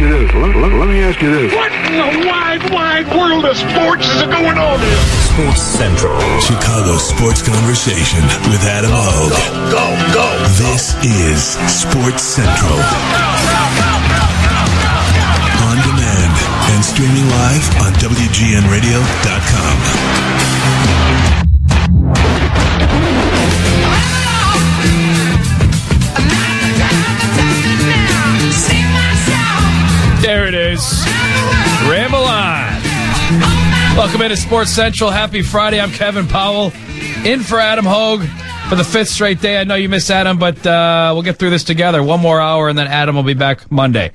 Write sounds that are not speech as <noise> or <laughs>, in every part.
you this. Let, let, let me ask you this. What in the wide, wide world of sports is going on here? Sports Central. Chicago Sports Conversation with Adam Hoge. Go, go. This is Sports Central. On demand and streaming live on WGNRadio.com. Ramble on. Welcome into Sports Central. Happy Friday. I'm Kevin Powell, in for Adam Hoge for the fifth straight day. I know you miss Adam, but uh, we'll get through this together. One more hour, and then Adam will be back Monday.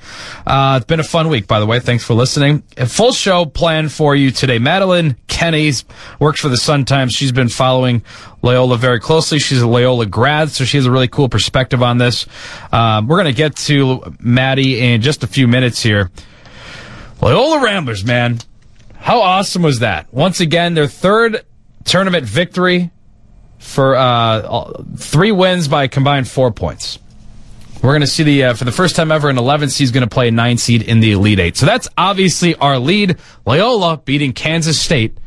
Uh, it's been a fun week, by the way. Thanks for listening. A full show planned for you today. Madeline Kenney's works for the Sun Times. She's been following Loyola very closely. She's a Loyola grad, so she has a really cool perspective on this. Um, we're going to get to Maddie in just a few minutes here. Loyola Ramblers, man. How awesome was that? Once again, their third tournament victory for uh, three wins by combined four points. We're going to see the, uh, for the first time ever, an 11 seed is going to play a nine seed in the Elite Eight. So that's obviously our lead. Loyola beating Kansas State,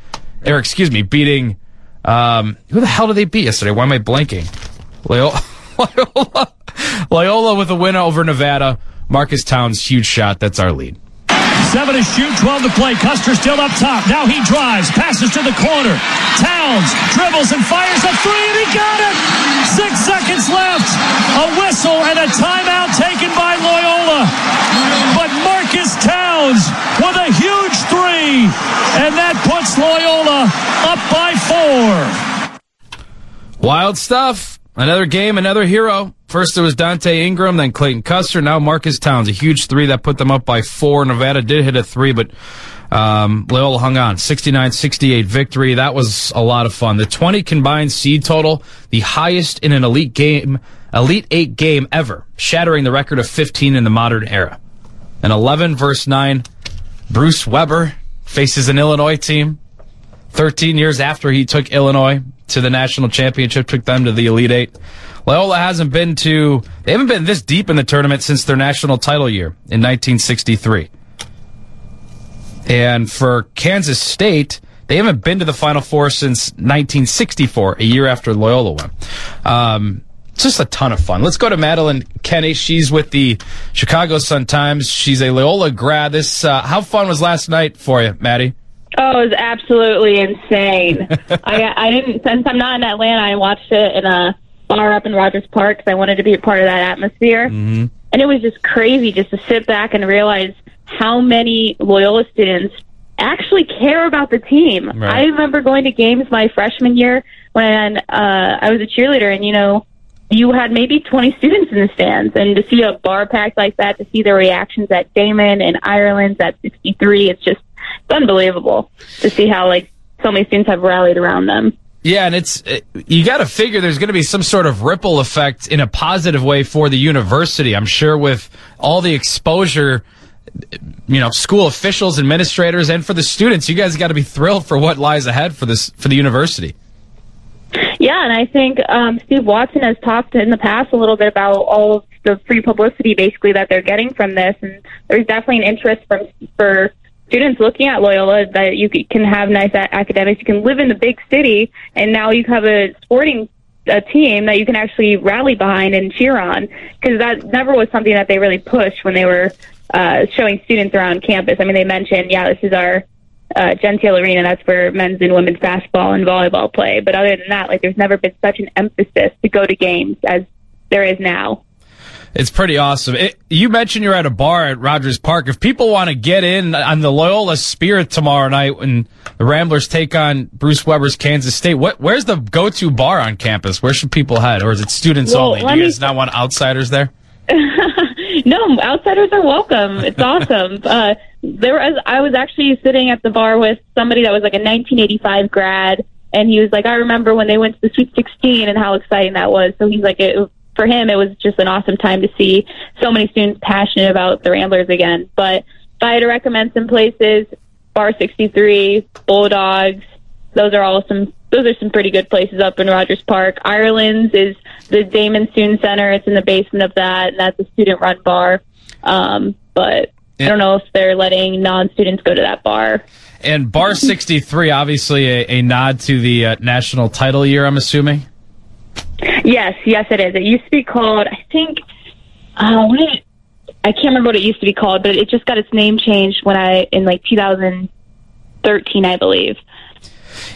or excuse me, beating, um, who the hell did they beat yesterday? Why am I blanking? Loyola, <laughs> Loyola, Loyola with a win over Nevada. Marques Townes, huge shot. That's our lead. Seven to shoot, 12 to play. Custer still up top. Now he drives, passes to the corner. Townes dribbles and fires a three, and he got it. Six seconds left. A whistle and a timeout taken by Loyola. But Marques Townes with a huge three, and that puts Loyola up by four. Wild stuff. Another game, another hero. First it was Donte Ingram, then Clayton Custer, now Marques Townes. A huge three that put them up by four. Nevada did hit a three, but um, Loyola hung on. 69-68 victory. That was a lot of fun. The 20 combined seed total, the highest in an elite game, elite eight game ever, shattering the record of 15 in the modern era. An 11 verse 9, Bruce Weber faces an Illinois team. 13 years after he took Illinois to the national championship, took them to the Elite Eight. Loyola hasn't been to, they haven't been this deep in the tournament since their national title year in 1963. And for Kansas State, they haven't been to the Final Four since 1964, a year after Loyola won. Um, just a ton of fun. Let's go to Madeline Kenney. She's with the Chicago Sun Times. She's a Loyola grad. This, uh, how fun was last night for you, Maddie? Oh, it was absolutely insane. <laughs> I I didn't since I'm not in Atlanta. I watched it in a bar up in Rogers Park because I wanted to be a part of that atmosphere. Mm-hmm. And it was just crazy just to sit back and realize how many Loyola students actually care about the team. Right. I remember going to games my freshman year when uh, I was a cheerleader, and you know, you had maybe 20 students in the stands, and to see a bar packed like that, to see the reactions at Damen and Ireland's at 63, it's just unbelievable to see how like so many students have rallied around them. Yeah, and it's you got to figure there's going to be some sort of ripple effect in a positive way for the university. I'm sure with all the exposure, you know, school officials, administrators, and for the students, you guys got to be thrilled for what lies ahead for this for the university. Yeah, and I think um, Steve Watson has talked in the past a little bit about all of the free publicity basically that they're getting from this, and there's definitely an interest from for students looking at Loyola that you can have nice academics, you can live in the big city, and now you have a sporting a team that you can actually rally behind and cheer on because that never was something that they really pushed when they were uh, showing students around campus. I mean, they mentioned, yeah, this is our uh, Gentile Arena. That's where men's and women's basketball and volleyball play. But other than that, like, there's never been such an emphasis to go to games as there is now. It's pretty awesome. It, you mentioned you're at a bar at Rogers Park. If people want to get in on the Loyola spirit tomorrow night when the Ramblers take on Bruce Weber's Kansas State, what where's the go-to bar on campus? Where should people head, or is it students Well, only? Do you me- guys not want outsiders there? <laughs> no, outsiders are welcome. It's awesome. <laughs> Uh, there was I was actually sitting at the bar with somebody that was like a 1985 grad, and he was like, I remember when they went to the Sweet 16 and how exciting that was. So he's like, it, for him, it was just an awesome time to see so many students passionate about the Ramblers again. But if I had to recommend some places, Bar 63, Bulldogs, those are all some those are some pretty good places up in Rogers Park. Ireland's is the Damen Student Center. It's in the basement of that, and that's a student run bar. Um, but I don't know if they're letting non-students go to that bar. And Bar 63, obviously a, a nod to the uh, national title year, I'm assuming. Yes, yes, it is. It used to be called, I think, uh, it, I can't remember what it used to be called, but it just got its name changed when I in like 2013, I believe.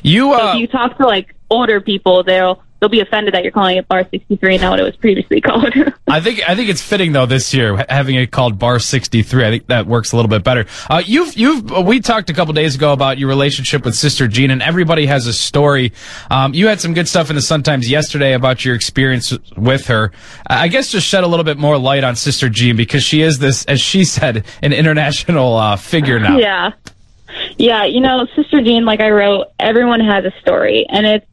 You, So uh, if you talk to like older people, they'll they'll be offended that you're calling it Bar 63 and not what it was previously <laughs> called. I think I think it's fitting though this year having it called Bar 63. I think that works a little bit better. Uh, you've you've we talked a couple days ago about your relationship with Sister Jean, and everybody has a story. Um, you had some good stuff in the Sun Times yesterday about your experience with her. I guess just shed a little bit more light on Sister Jean because she is this, as she said, an international uh, figure now. Yeah. Yeah, you know, Sister Jean, like I wrote, everyone has a story, and it's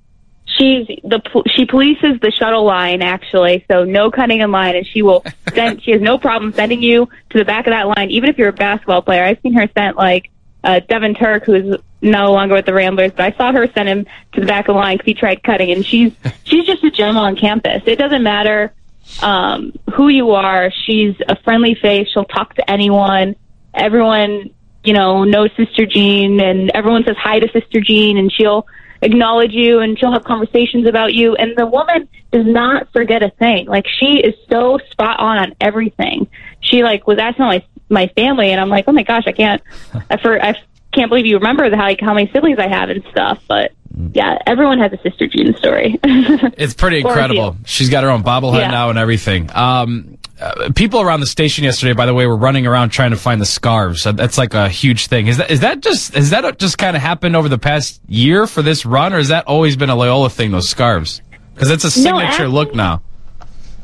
she's the she polices the shuttle line actually, so no cutting in line, and she will <laughs> send. she has no problem sending you to the back of that line, even if you're a basketball player. I've seen her sent like uh, Devin Turk, who's no longer with the Ramblers, but I saw her send him to the back of the line because he tried cutting, and she's <laughs> she's just a gem on campus. It doesn't matter um, who you are. She's a friendly face. She'll talk to anyone. Everyone, you know, knows Sister Jean, and everyone says hi to Sister Jean, and she'll acknowledge you, and she'll have conversations about you. And the woman does not forget a thing. Like she is so spot on on everything. She like was asking my my family, and I'm like, oh my gosh, I can't, I for I can't believe you remember the, how like how many siblings I have and stuff, but. Yeah, everyone has a Sister Jean story. <laughs> It's pretty incredible. She's got her own bobblehead Yeah. now and everything. Um, uh, people around the station yesterday, by the way, were running around trying to find the scarves. Uh, That's like a huge thing. Is that is that just is that just kind of happened over the past year for this run, or has that always been a Loyola thing? Those scarves, because it's a No, signature actually- look now.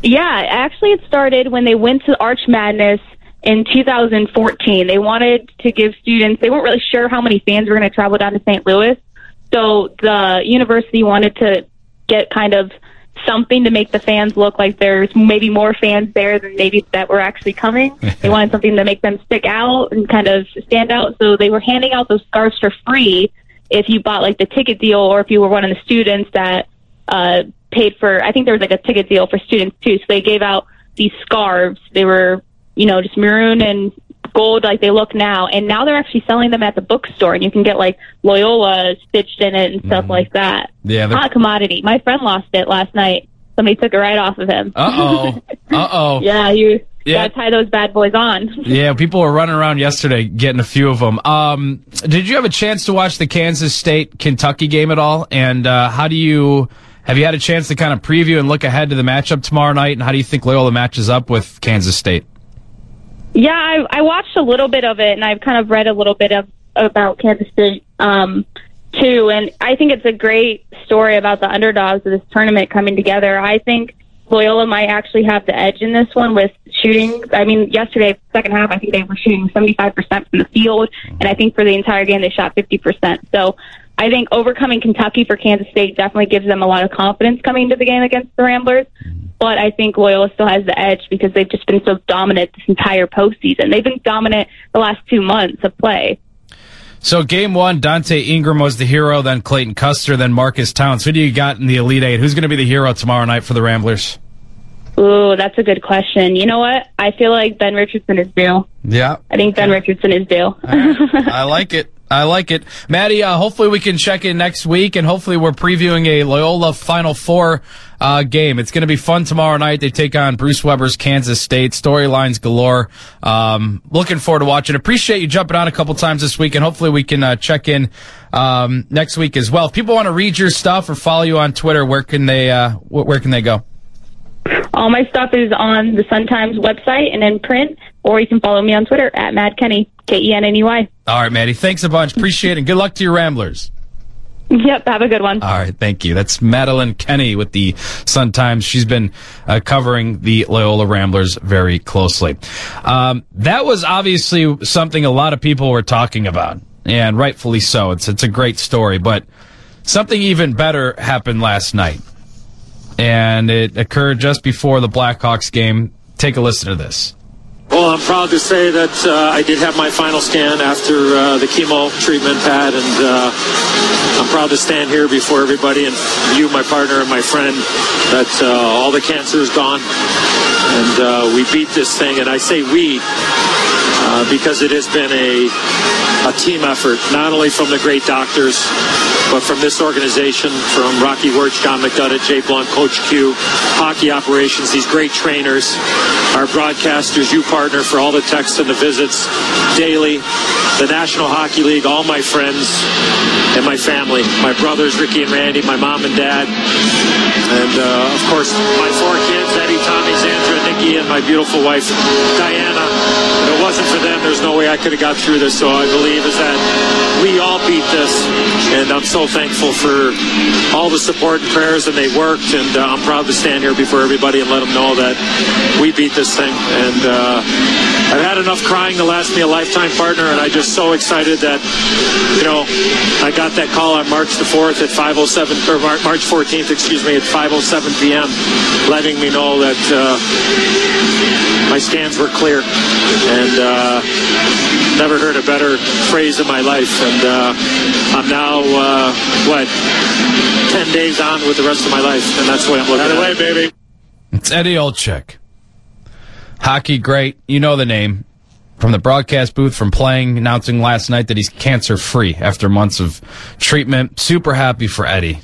Yeah, actually, it started when they went to Arch Madness in 2014. They wanted to give students, they weren't really sure how many fans were going to travel down to St. Louis. So the university wanted to get kind of something to make the fans look like there's maybe more fans there than maybe that were actually coming. <laughs> they wanted something to make them stick out and kind of stand out. So they were handing out those scarves for free if you bought like the ticket deal or if you were one of the students that uh, paid for. I think there was like a ticket deal for students too. So they gave out these scarves. They were, you know, just maroon and gold like they look now. And now they're actually selling them at the bookstore, and you can get like Loyola stitched in it and stuff like that. Yeah, they're- hot commodity. My friend lost it last night. Somebody took it right off of him. Uh oh, <laughs> uh oh. yeah, you Yeah. gotta tie those bad boys on. <laughs> Yeah, people were running around yesterday getting a few of them. Um, did you have a chance to watch the Kansas State Kentucky game at all? And uh, how do you have you had a chance to kind of preview and look ahead to the matchup tomorrow night? And how do you think Loyola matches up with Kansas State? Yeah, I, I watched a little bit of it, and I've kind of read a little bit of about Kansas State um, too. And I think it's a great story about the underdogs of this tournament coming together. I think Loyola might actually have the edge in this one with shooting. I mean, yesterday, second half, I think they were shooting 75% from the field, and I think for the entire game they shot 50%. So I think overcoming Kentucky for Kansas State definitely gives them a lot of confidence coming into the game against the Ramblers. But I think Loyola still has the edge because they've just been so dominant this entire postseason. They've been dominant the last two months of play. So game one, Donte Ingram was the hero, then Clayton Custer, then Marques Townes. Who do you got in the Elite Eight? Who's going to be the hero tomorrow night for the Ramblers? Ooh, that's a good question. You know what? I feel like Ben Richardson is due. Yeah, I think Ben Richardson is due. I like it. I like it. Maddie, uh, hopefully we can check in next week and hopefully we're previewing a Loyola Final Four uh, game. It's going to be fun tomorrow night. They take on Bruce Weber's Kansas State. Storylines galore. Um, looking forward to watching. Appreciate you jumping on a couple times this week and hopefully we can uh, check in um, next week as well. If people want to read your stuff or follow you on Twitter, where can they, uh, wh- where can they go? All my stuff is on the Sun Times website and in print, or you can follow me on Twitter at Mad Kenney, K E N N E Y. All right, Maddie. Thanks a bunch. Appreciate it. Good luck to your Ramblers. Yep, have a good one. All right, thank you. That's Madeline Kenney with the Sun Times. She's been uh, covering the Loyola Ramblers very closely. Um, that was obviously something a lot of people were talking about, and rightfully so. It's it's a great story, but something even better happened last night, and it occurred just before the Blackhawks game. Take a listen to this. Well, I'm proud to say that uh, I did have my final scan after uh, the chemo treatment, Pat, and uh, I'm proud to stand here before everybody and you, my partner, and my friend, that uh, all the cancer is gone, and uh, we beat this thing. And I say we. Uh, because it has been a, a team effort, not only from the great doctors, but from this organization, from Rocky Wirtz, John McDonough, Jay Blunk, Coach Q, hockey operations, these great trainers, our broadcasters, you partner for all the texts and the visits daily, the National Hockey League, all my friends and my family, my brothers, Ricky and Randy, my mom and dad, and uh, of course my four kids, Eddie, Tommy, Sandra, Nikki, and my beautiful wife, Diana. It wasn't for them, there's no way I could have got through this. So I believe is that we all beat this, and I'm so thankful for all the support and prayers, and they worked, and uh, I'm proud to stand here before everybody and let them know that we beat this thing. And uh, I've had enough crying to last me a lifetime partner, and I'm just so excited that, you know, I got that call on March the 4th at 5:07 or Mar- March 14th, excuse me, at 5:07 p.m., letting me know that uh, my scans were clear, and uh, never heard a better phrase in my life. And uh, I'm now uh, what 10 days on with the rest of my life, and that's the way I'm looking at it. By the way, baby. It's Eddie Olczyk. Hockey great. You know the name. From the broadcast booth, from playing, announcing last night that he's cancer free after months of treatment. Super happy for Eddie.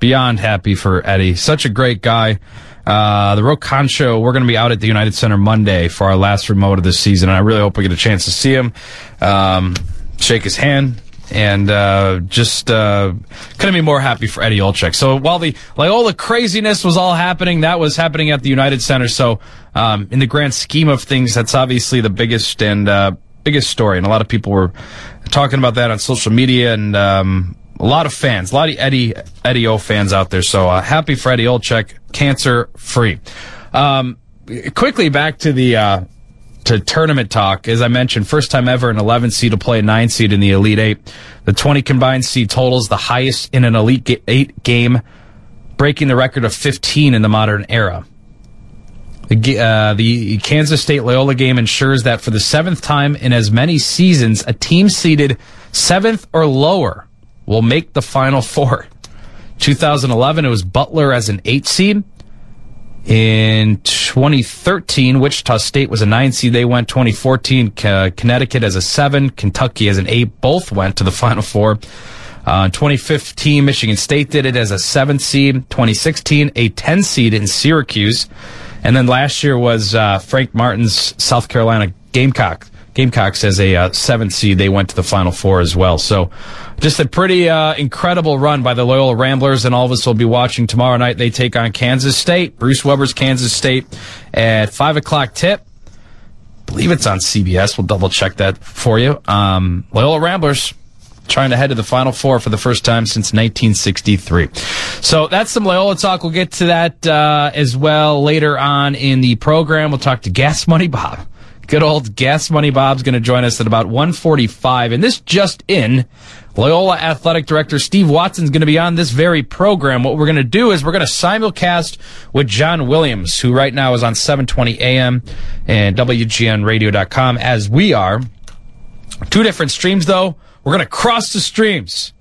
Beyond happy for Eddie. Such a great guy. Uh, the Roe Conn show, we're going to be out at the United Center Monday for our last remote of the season. And I really hope we get a chance to see him, um, shake his hand, and uh, just uh, couldn't be more happy for Eddie Olczyk. So while the like all the craziness was all happening, that was happening at the United Center. So um, in the grand scheme of things, that's obviously the biggest and uh, biggest story, and a lot of people were talking about that on social media and. Um, a lot of fans, a lot of Eddie Eddie O fans out there. So uh, happy for Eddie Olczyk, cancer free. Um, quickly back to the uh, to tournament talk. As I mentioned, first time ever an 11 seed to play a 9 seed in the Elite 8. The 20 combined seed totals the highest in an Elite 8 game, breaking the record of 15 in the modern era. The, uh, the Kansas State Loyola game ensures that for the seventh time in as many seasons, a team seeded seventh or lower will make the Final Four. 2011, it was Butler as an eight seed. In 2013, Wichita State was a nine seed. They went 2014, Ca- Connecticut as a seven, Kentucky as an eight. Both went to the <laughs> Final Four. Uh, 2015, Michigan State did it as a seven seed. 2016, a 10 seed in Syracuse. And then last year was uh, Frank Martin's South Carolina Gamecock. Gamecocks as a uh, seven seed. They went to the Final Four as well. So just a pretty uh, incredible run by the Loyola Ramblers, and all of us will be watching tomorrow night. They take on Kansas State, Bruce Weber's Kansas State at five o'clock tip. believe it's on CBS. We'll double check that for you. Um, Loyola Ramblers trying to head to the Final Four for the first time since 1963. So that's some Loyola talk. We'll get to that uh, as well later on in the program. We'll talk to Gas Money Bob. Good old Gas Money Bob's going to join us at about 145. And this just in, Loyola Athletic Director Steve Watson's going to be on this very program. What we're going to do is we're going to simulcast with John Williams, who right now is on 720 AM and WGNradio.com as we are. Two different streams though. We're going to cross the streams.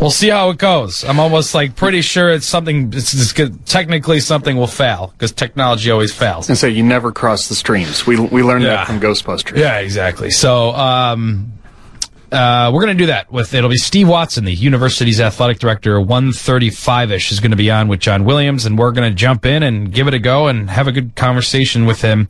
We'll see how it goes. I'm almost like pretty sure it's something. It's, it's good- technically something will fail because technology always fails. And so you never cross the streams. We we learned Yeah. that from Ghostbusters. Yeah, exactly. So, um, uh, we're going to do that with it'll be Steve Watson, the university's athletic director. One thirty-five ish is going to be on with John Williams, and we're going to jump in and give it a go and have a good conversation with him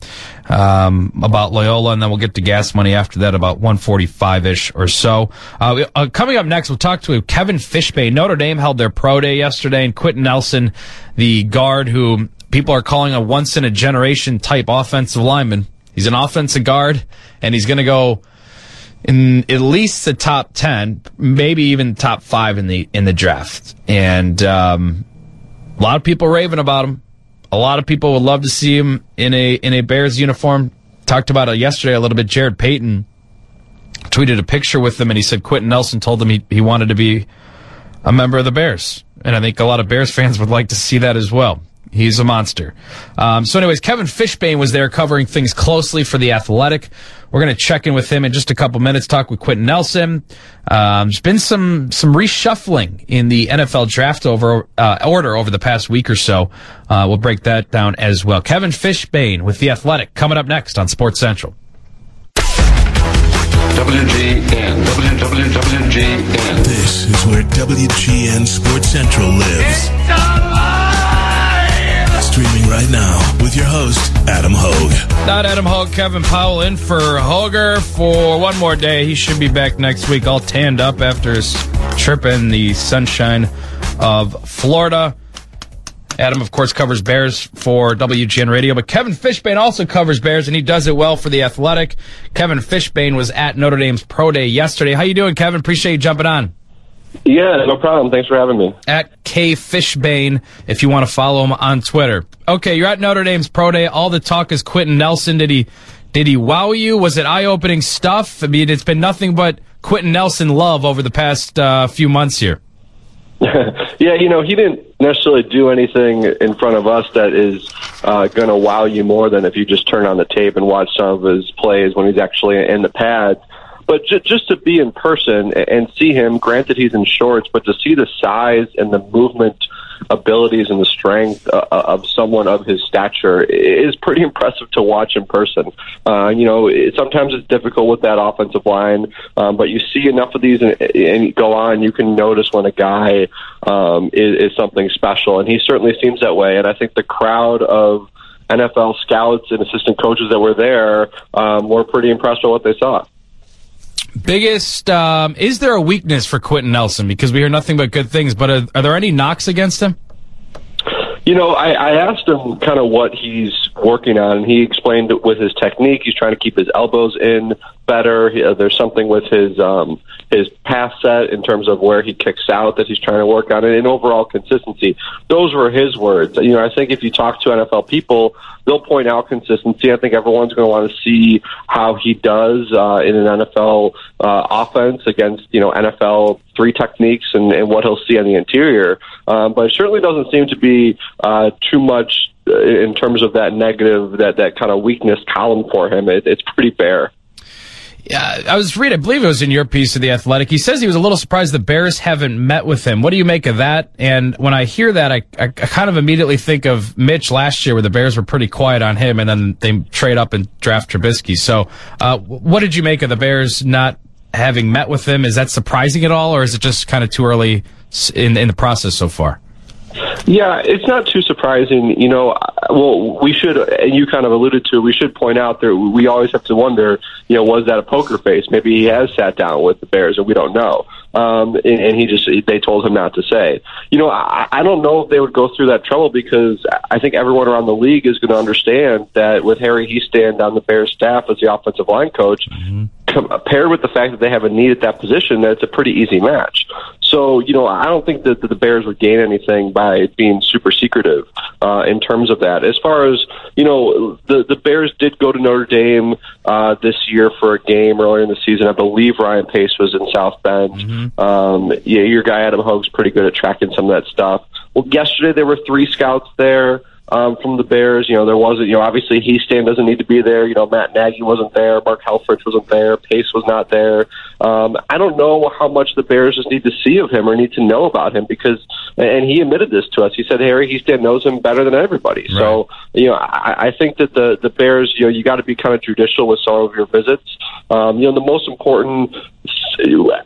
um, about Loyola, and then we'll get to gas money after that about one forty-five ish or so. Uh, uh, coming up next, we'll talk to Kevin Fishbain. Notre Dame held their pro day yesterday, and Quenton Nelson, the guard who people are calling a once in a generation type offensive lineman. He's an offensive guard, and he's going to go in at least the top ten, maybe even top five in the in the draft. And um, a lot of people raving about him. A lot of people would love to see him in a in a Bears uniform. Talked about it yesterday a little bit. Jarrett Payton tweeted a picture with him, and he said Quenton Nelson told him he, he wanted to be a member of the Bears, and I think a lot of Bears fans would like to see that as well. He's a monster. Um, so, anyways, Kevin Fishbain was there covering things closely for the Athletic. We're going to check in with him in just a couple minutes. Talk with Quenton Nelson. Um, there's been some some reshuffling in the NFL draft over uh, order over the past week or so. Uh, we'll break that down as well. Kevin Fishbain with the Athletic coming up next on Sports Central. WGN. WWWGN. This is where WGN Sports Central lives. Streaming right now with your host, Adam Hoge. Not Adam Hoge, Kevin Powell in for Hoger for one more day. He should be back next week, all tanned up after his trip in the sunshine of Florida. Adam, of course, covers Bears for WGN Radio, but Kevin Fishbain also covers Bears, and he does it well for the Athletic. Kevin Fishbain was at Notre Dame's Pro Day yesterday. How you doing, Kevin? Appreciate you jumping on. Yeah, no problem. Thanks for having me. At K Fishbain, if you want to follow him on Twitter. Okay, you're at Notre Dame's Pro Day. All the talk is Quenton Nelson. Did he did he wow you? Was it eye opening stuff? I mean, it's been nothing but Quenton Nelson love over the past uh, few months here. <laughs> yeah, you know, he didn't necessarily do anything in front of us that is uh, going to wow you more than if you just turn on the tape and watch some of his plays when he's actually in the pads. But ju- just to be in person and see him, granted he's in shorts, but to see the size and the movement abilities and the strength uh, of someone of his stature is pretty <laughs> impressive to watch in person. Uh, you know, it, sometimes it's difficult with that offensive line, um, but you see enough of these and, and go on, you can notice when a guy um, is, is something special, and he certainly seems that way. And I think the crowd of NFL scouts and assistant coaches that were there um, were pretty impressed with what they saw. Biggest, um, is there a weakness for Quenton Nelson? Because we hear nothing but good things, but are, are there any knocks against him? You know, I, I asked him kind of what he's working on, and he explained it with his technique. He's trying to keep his elbows in better. He, uh, there's something with his um, his pass set in terms of where he kicks out that he's trying to work on, and, and overall consistency. Those were his words. You know, I think if you talk to NFL people, they'll point out consistency. I think everyone's going to want to see how he does uh, in an NFL uh, offense against you know NFL three techniques and, and what he'll see on the interior. Um, but it certainly doesn't seem to be uh, too much uh, in terms of that negative, that that kind of weakness column for him. It, it's pretty fair. Yeah, I was reading, I believe it was in your piece of The Athletic. He says he was a little surprised the Bears haven't met with him. What do you make of that? And when I hear that, I, I kind of immediately think of Mitch last year where the Bears were pretty quiet on him and then they trade up and draft Trubisky. So, uh, what did you make of the Bears not having met with him? Is that surprising at all or is it just kind of too early in, in the process so far? Yeah, it's not too surprising. You know, well, we should, and you kind of alluded to, we should point out that we always have to wonder, you know, was that a poker face? Maybe he has sat down with the Bears, and we don't know. Um, and, and he just, they told him not to say. You know, I, I don't know if they would go through that trouble because I think everyone around the league is going to understand that with Harry Hiestand on the Bears staff as the offensive line coach, mm-hmm. paired with the fact that they have a need at that position, that it's a pretty easy match. So, you know, I don't think that the Bears would gain anything by being super secretive uh, in terms of that. As far as, you know, the, the Bears did go to Notre Dame uh, this year for a game earlier in the season. I believe Ryan Pace was in South Bend. Mm-hmm. Um, yeah, your guy Adam Hoge's pretty good at tracking some of that stuff. Well, yesterday there were three scouts there um, from the Bears. You know, there wasn't, you know, obviously Hiestand doesn't need to be there. You know, Matt Nagy wasn't there. Mark Helfrich wasn't there. Pace was not there. Um, I don't know how much the Bears just need to see of him or need to know about him because, and he admitted this to us. He said Harry Hiestand knows him better than everybody. Right. So, you know, I, I think that the, the Bears, you know, you got to be kind of judicial with some of your visits. Um, you know, the most important,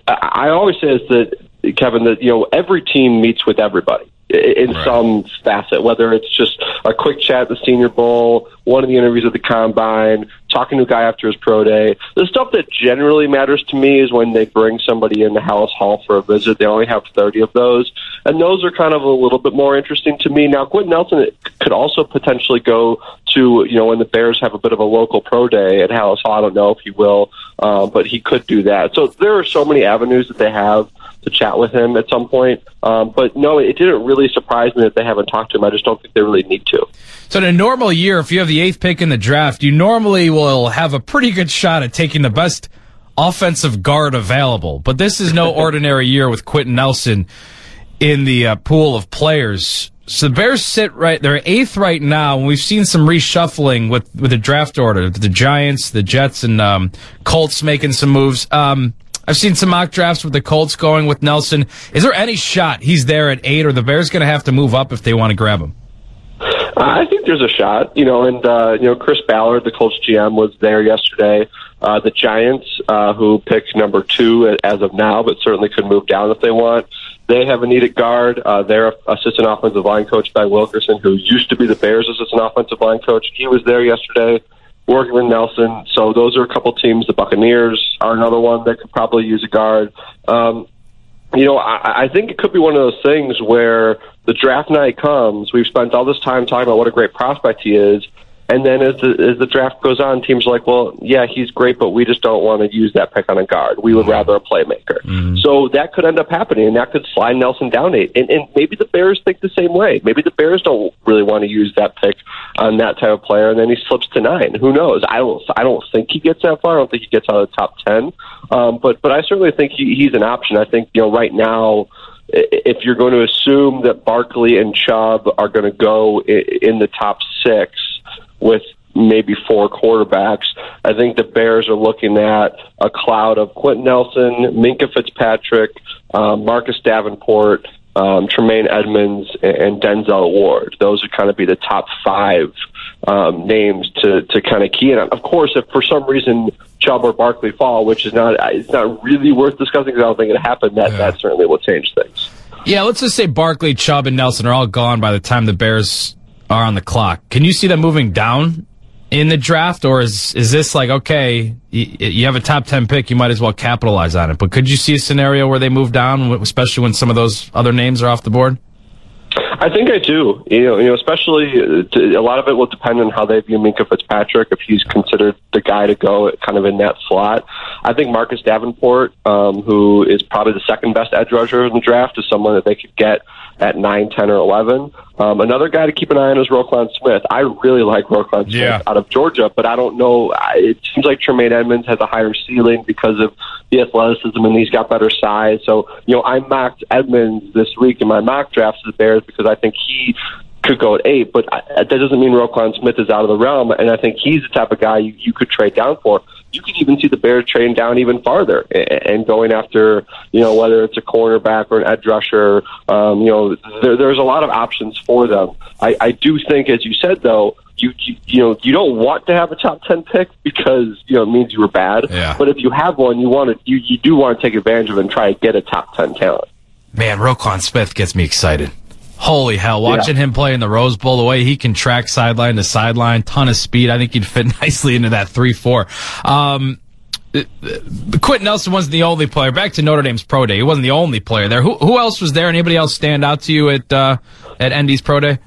I always say is that, Kevin, that, you know, every team meets with everybody in right. some facet, whether it's just a quick chat at the Senior Bowl, one of the interviews at the Combine, talking to a guy after his pro day. The stuff that generally matters to me is when they bring somebody in the Halas Hall for a visit. They only have 30 of those, and those are kind of a little bit more interesting to me. Now, Quenton Nelson could also potentially go to, you know, when the Bears have a bit of a local pro day at Halas Hall. I don't know if he will, uh, but he could do that. So there are so many avenues that they have to chat with him at some point. Um, but no, it didn't really surprise me that they haven't talked to him. I just don't think they really need to. So in a normal year, if you have the eighth pick in the draft, you normally will have a pretty good shot at taking the best offensive guard available. But this is no <laughs> ordinary year with Quenton Nelson in the uh, pool of players. So the Bears sit right, they're eighth right now, and we've seen some reshuffling with, with the draft order. The Giants, the Jets, and um, Colts making some moves. Um, I've seen some mock drafts with the Colts going with Nelson. Is there any shot he's there at eight, or the Bears going to have to move up if they want to grab him? I think there's a shot, you know, and uh, you know Chris Ballard, the Colts GM, was there yesterday. Uh, the Giants, uh, who picked number two as of now, but certainly could move down if they want. They have a needed guard. Uh, their assistant offensive line coach, Ben Wilkerson, who used to be the Bears' assistant offensive line coach, he was there yesterday working with Nelson. So those are a couple teams. The Buccaneers are another one that could probably use a guard. Um, you know, I, I think it could be one of those things where the draft night comes. We've spent all this time talking about what a great prospect he is, and then as the as the draft goes on, teams are like, well, yeah, he's great, but we just don't want to use that pick on a guard. We would rather a playmaker. Mm-hmm. So that could end up happening, and that could slide Nelson down eight. And, and maybe the Bears think the same way. Maybe the Bears don't really want to use that pick on that type of player, and then he slips to nine. Who knows? I don't. I don't think he gets that far. I don't think he gets out of the top ten. Um, but but I certainly think he, he's an option. I think you know right now if you're going to assume that Barkley and Chubb are going to go in the top six with maybe four quarterbacks, I think the Bears are looking at a cloud of Quenton Nelson, Minkah Fitzpatrick, um, Marcus Davenport, um, Tremaine Edmunds, and Denzel Ward. Those would kind of be the top five um, names to to kind of key in on. Of course, if for some reason Chubb or Barkley fall, which is not it's not really worth discussing because I don't think it happened. That yeah. that certainly will change things. Yeah, let's just say Barkley, Chubb, and Nelson are all gone by the time the Bears are on the clock. Can you see them moving down in the draft, or is is this like okay, you, you have a top ten pick, you might as well capitalize on it? But could you see a scenario where they move down, especially when some of those other names are off the board? I think I do. You know, you know, especially uh, a lot of it will depend on how they view Minkah Fitzpatrick. If he's considered the guy to go, kind of in that slot. I think Marcus Davenport, um, who is probably the second best edge rusher in the draft, is someone that they could get at nine, ten, or eleven. Um, another guy to keep an eye on is Roquan Smith. I really like Roquan Smith yeah. out of Georgia, but I don't know. It seems like Tremaine Edmunds has a higher ceiling because of the athleticism and he's got better size. So, you know, I mocked Edmunds this week in my mock drafts of the Bears because I think he could go at eight, but I, that doesn't mean Roquan Smith is out of the realm. And I think he's the type of guy you, you could trade down for. You could even see the Bears trading down even farther and going after, you know, whether it's a cornerback or an edge rusher. Um, you know, there, there's a lot of options for them. I, I do think, as you said, though, you, you you know you don't want to have a top ten pick because you know it means you were bad. Yeah. But if you have one, you want to you you do want to take advantage of it and try to get a top ten talent. Man, Roquan Smith gets me excited. Holy hell! Watching yeah. him play in the Rose Bowl, the way he can track sideline to sideline, ton of speed. I think he'd fit <laughs> nicely into that three-four. Um, Quenton Nelson wasn't the only player. Back to Notre Dame's pro day, he wasn't the only player there. Who, who else was there? Anybody else stand out to you at uh, at Indy's pro day?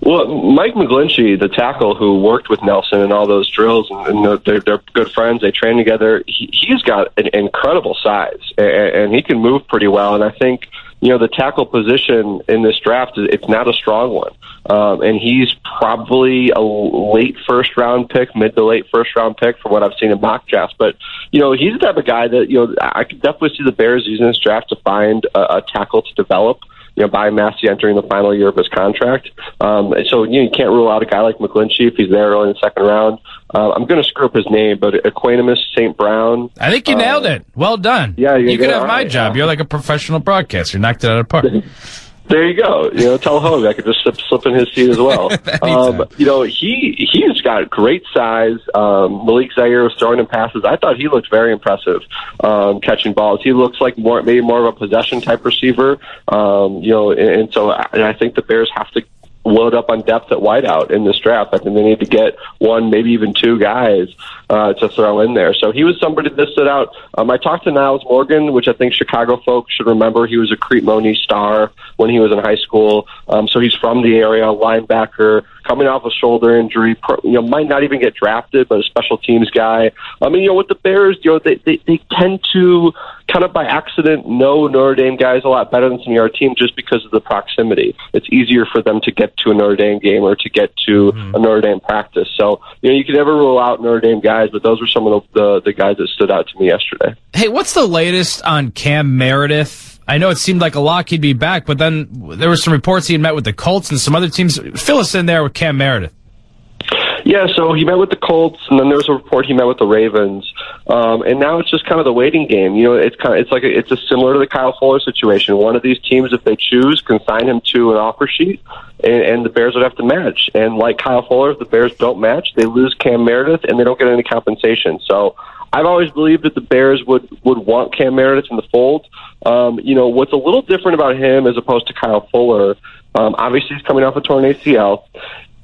Well, Mike McGlinchey, the tackle who worked with Nelson in all those drills, and, and they're, they're good friends. They train together. He, he's got an incredible size, and, and he can move pretty well. And I think you know, the tackle position in this draft, it's not a strong one. Um, and he's probably a late first round pick, mid to late first round pick from what I've seen in mock drafts. But, you know, he's the type of guy that, you know, I could definitely see the Bears using this draft to find a, a tackle to develop you know, Bobby Massie entering the final year of his contract. Um, so you, know, you can't rule out a guy like McGlinchey if he's there early in the second round. Uh, I'm going to screw up his name, but Equanimeous St. Brown. I think you uh, nailed it. Well done. Yeah, you could have my right, job. Yeah. You're like a professional broadcaster. You knocked it out of the park. <laughs> There you go. You know, tell Hoge I could just slip, slip in his seat as well. <laughs> um, you know, he he's got great size. Um, Malik Zaire was throwing him passes. I thought he looked very impressive um, catching balls. He looks like more maybe more of a possession type receiver. Um, you know, and, and so I, and I think the Bears have to load up on depth at wideout in this draft. I think they need to get one, maybe even two guys uh, to throw in there. So he was somebody that stood out. Um, I talked to Nyles Morgan, which I think Chicago folks should remember. He was a Crete-Monee star when he was in high school. Um, so he's from the area, linebacker, coming off a shoulder injury. You know, might not even get drafted, but a special teams guy. I mean, you know, with the Bears, you know, they they, they tend to kind of by accident know Notre Dame guys a lot better than some of our team just because of the proximity. It's easier for them to get to a Notre Dame game or to get to mm-hmm. a Notre Dame practice. So, you know, you can never rule out Notre Dame guys, but those were some of the, the, the guys that stood out to me yesterday. Hey, what's the latest on Cam Meredith? I know it seemed like a lock he'd be back, but then there were some reports he had met with the Colts and some other teams. Fill us in there with Cam Meredith. Yeah, so he met with the Colts, and then there was a report he met with the Ravens, um, and now it's just kind of the waiting game. You know, it's kind of it's like a, it's a similar to the Kyle Fuller situation. One of these teams, if they choose, can sign him to an offer sheet, and, and the Bears would have to match. And like Kyle Fuller, if the Bears don't match, they lose Cam Meredith, and they don't get any compensation. So I've always believed that the Bears would would want Cam Meredith in the fold. Um, you know, what's a little different about him as opposed to Kyle Fuller. Um, obviously, he's coming off a torn ACL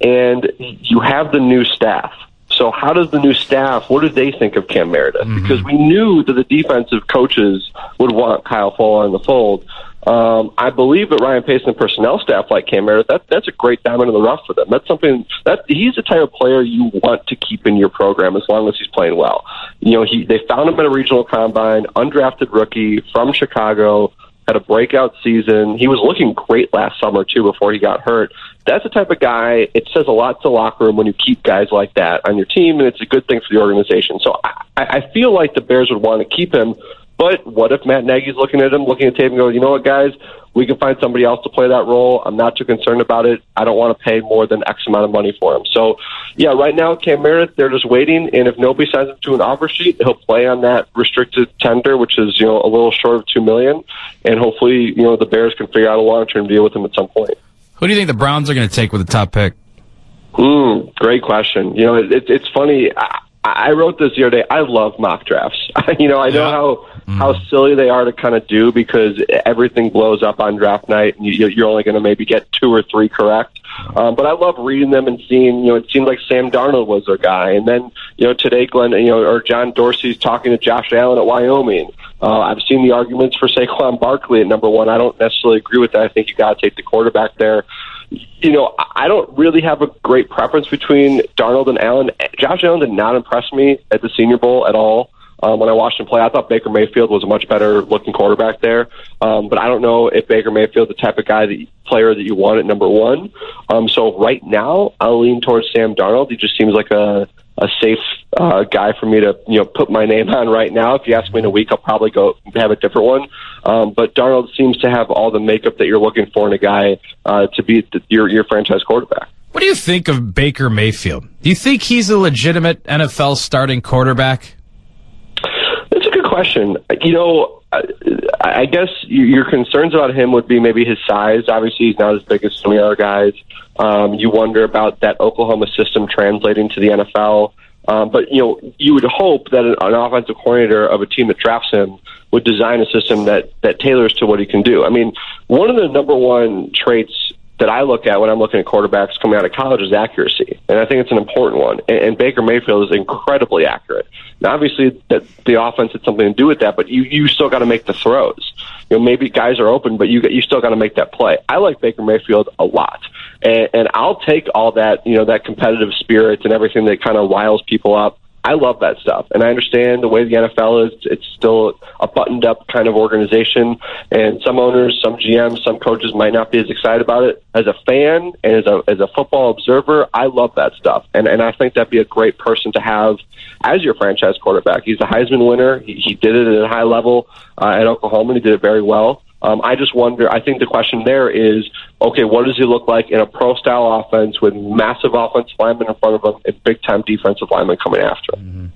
and you have the new staff. So how does the new staff, what do they think of Cam Meredith? Mm-hmm. Because we knew that the defensive coaches would want Kyle Fuller in the fold. Um, I believe that Ryan Pace and personnel staff like Cam Meredith, that, that's a great diamond in the rough for them. That's something that he's the type of player you want to keep in your program as long as he's playing well. You know, he, they found him at a regional combine, undrafted rookie from Chicago, had a breakout season. He was looking great last summer too before he got hurt. That's the type of guy. It says a lot to the locker room when you keep guys like that on your team, and it's a good thing for the organization. So I, I feel like the Bears would want to keep him. But what if Matt Nagy's looking at him, looking at tape, and going, you know what, guys, we can find somebody else to play that role. I'm not too concerned about it. I don't want to pay more than X amount of money for him. So, yeah, right now, Cam Meredith, they're just waiting, and if nobody signs him to an offer sheet, he'll play on that restricted tender, which is you know a little short of two million, and hopefully, you know, the Bears can figure out a long term deal with him at some point. Who do you think the Browns are going to take with the top pick? Mm, great question. You know, it, it, it's funny. I, I wrote this the other day. I love mock drafts. <laughs> you know, I know Yeah. how how silly they are to kind of do because everything blows up on draft night, and you, you're only going to maybe get two or three correct. Um, but I love reading them and seeing. You know, it seemed like Sam Darnold was their guy, and then you know today, Glenn, you know, or John Dorsey's talking to Josh Allen at Wyoming. Uh, I've seen the arguments for Saquon Barkley at number one. I don't necessarily agree with that. I think you got to take the quarterback there you know, I don't really have a great preference between Darnold and Allen. Josh Allen did not impress me at the Senior Bowl at all. Um, when I watched him play, I thought Baker Mayfield was a much better looking quarterback there. Um, but I don't know if Baker Mayfield's the type of guy that player that you want at number one. Um, so right now, I'll lean towards Sam Darnold. He just seems like a a safe uh, guy for me to you know put my name <laughs> on right now. If you ask me in a week, I'll probably go have a different one. Um, but Darnold seems to have all the makeup that you're looking for in a guy uh, to be the, your your franchise quarterback. What do you think of Baker Mayfield? Do you think he's a legitimate NFL starting quarterback? Question. You know, I, I guess your concerns about him would be maybe his size. Obviously, he's not as big as some of the other guys. Um, you wonder about that Oklahoma system translating to the NFL. Um, but you know, you would hope that an, an offensive coordinator of a team that drafts him would design a system that that tailors to what he can do. I mean, one of the number one traits that I look at when I'm looking at quarterbacks coming out of college is accuracy, and I think it's an important one. And, and Baker Mayfield is incredibly accurate. Now, obviously, that the offense had something to do with that, but you you still got to make the throws. You know, maybe guys are open, but you you still got to make that play. I like Baker Mayfield a lot, and, and I'll take all that you know that competitive spirit and everything that kind of riles people up. I love that stuff, and I understand the way the NFL is. It's still a buttoned-up kind of organization, and some owners, some GMs, some coaches might not be as excited about it. As a fan and as a as a football observer, I love that stuff, and and I think that'd be a great person to have as your franchise quarterback. He's a Heisman winner. He, he did it at a high level uh, at Oklahoma. and He did it very well. Um, I just wonder. I think the question there is, okay, what does he look like in a pro style offense with massive offensive linemen in front of him and big time defensive linemen coming after him?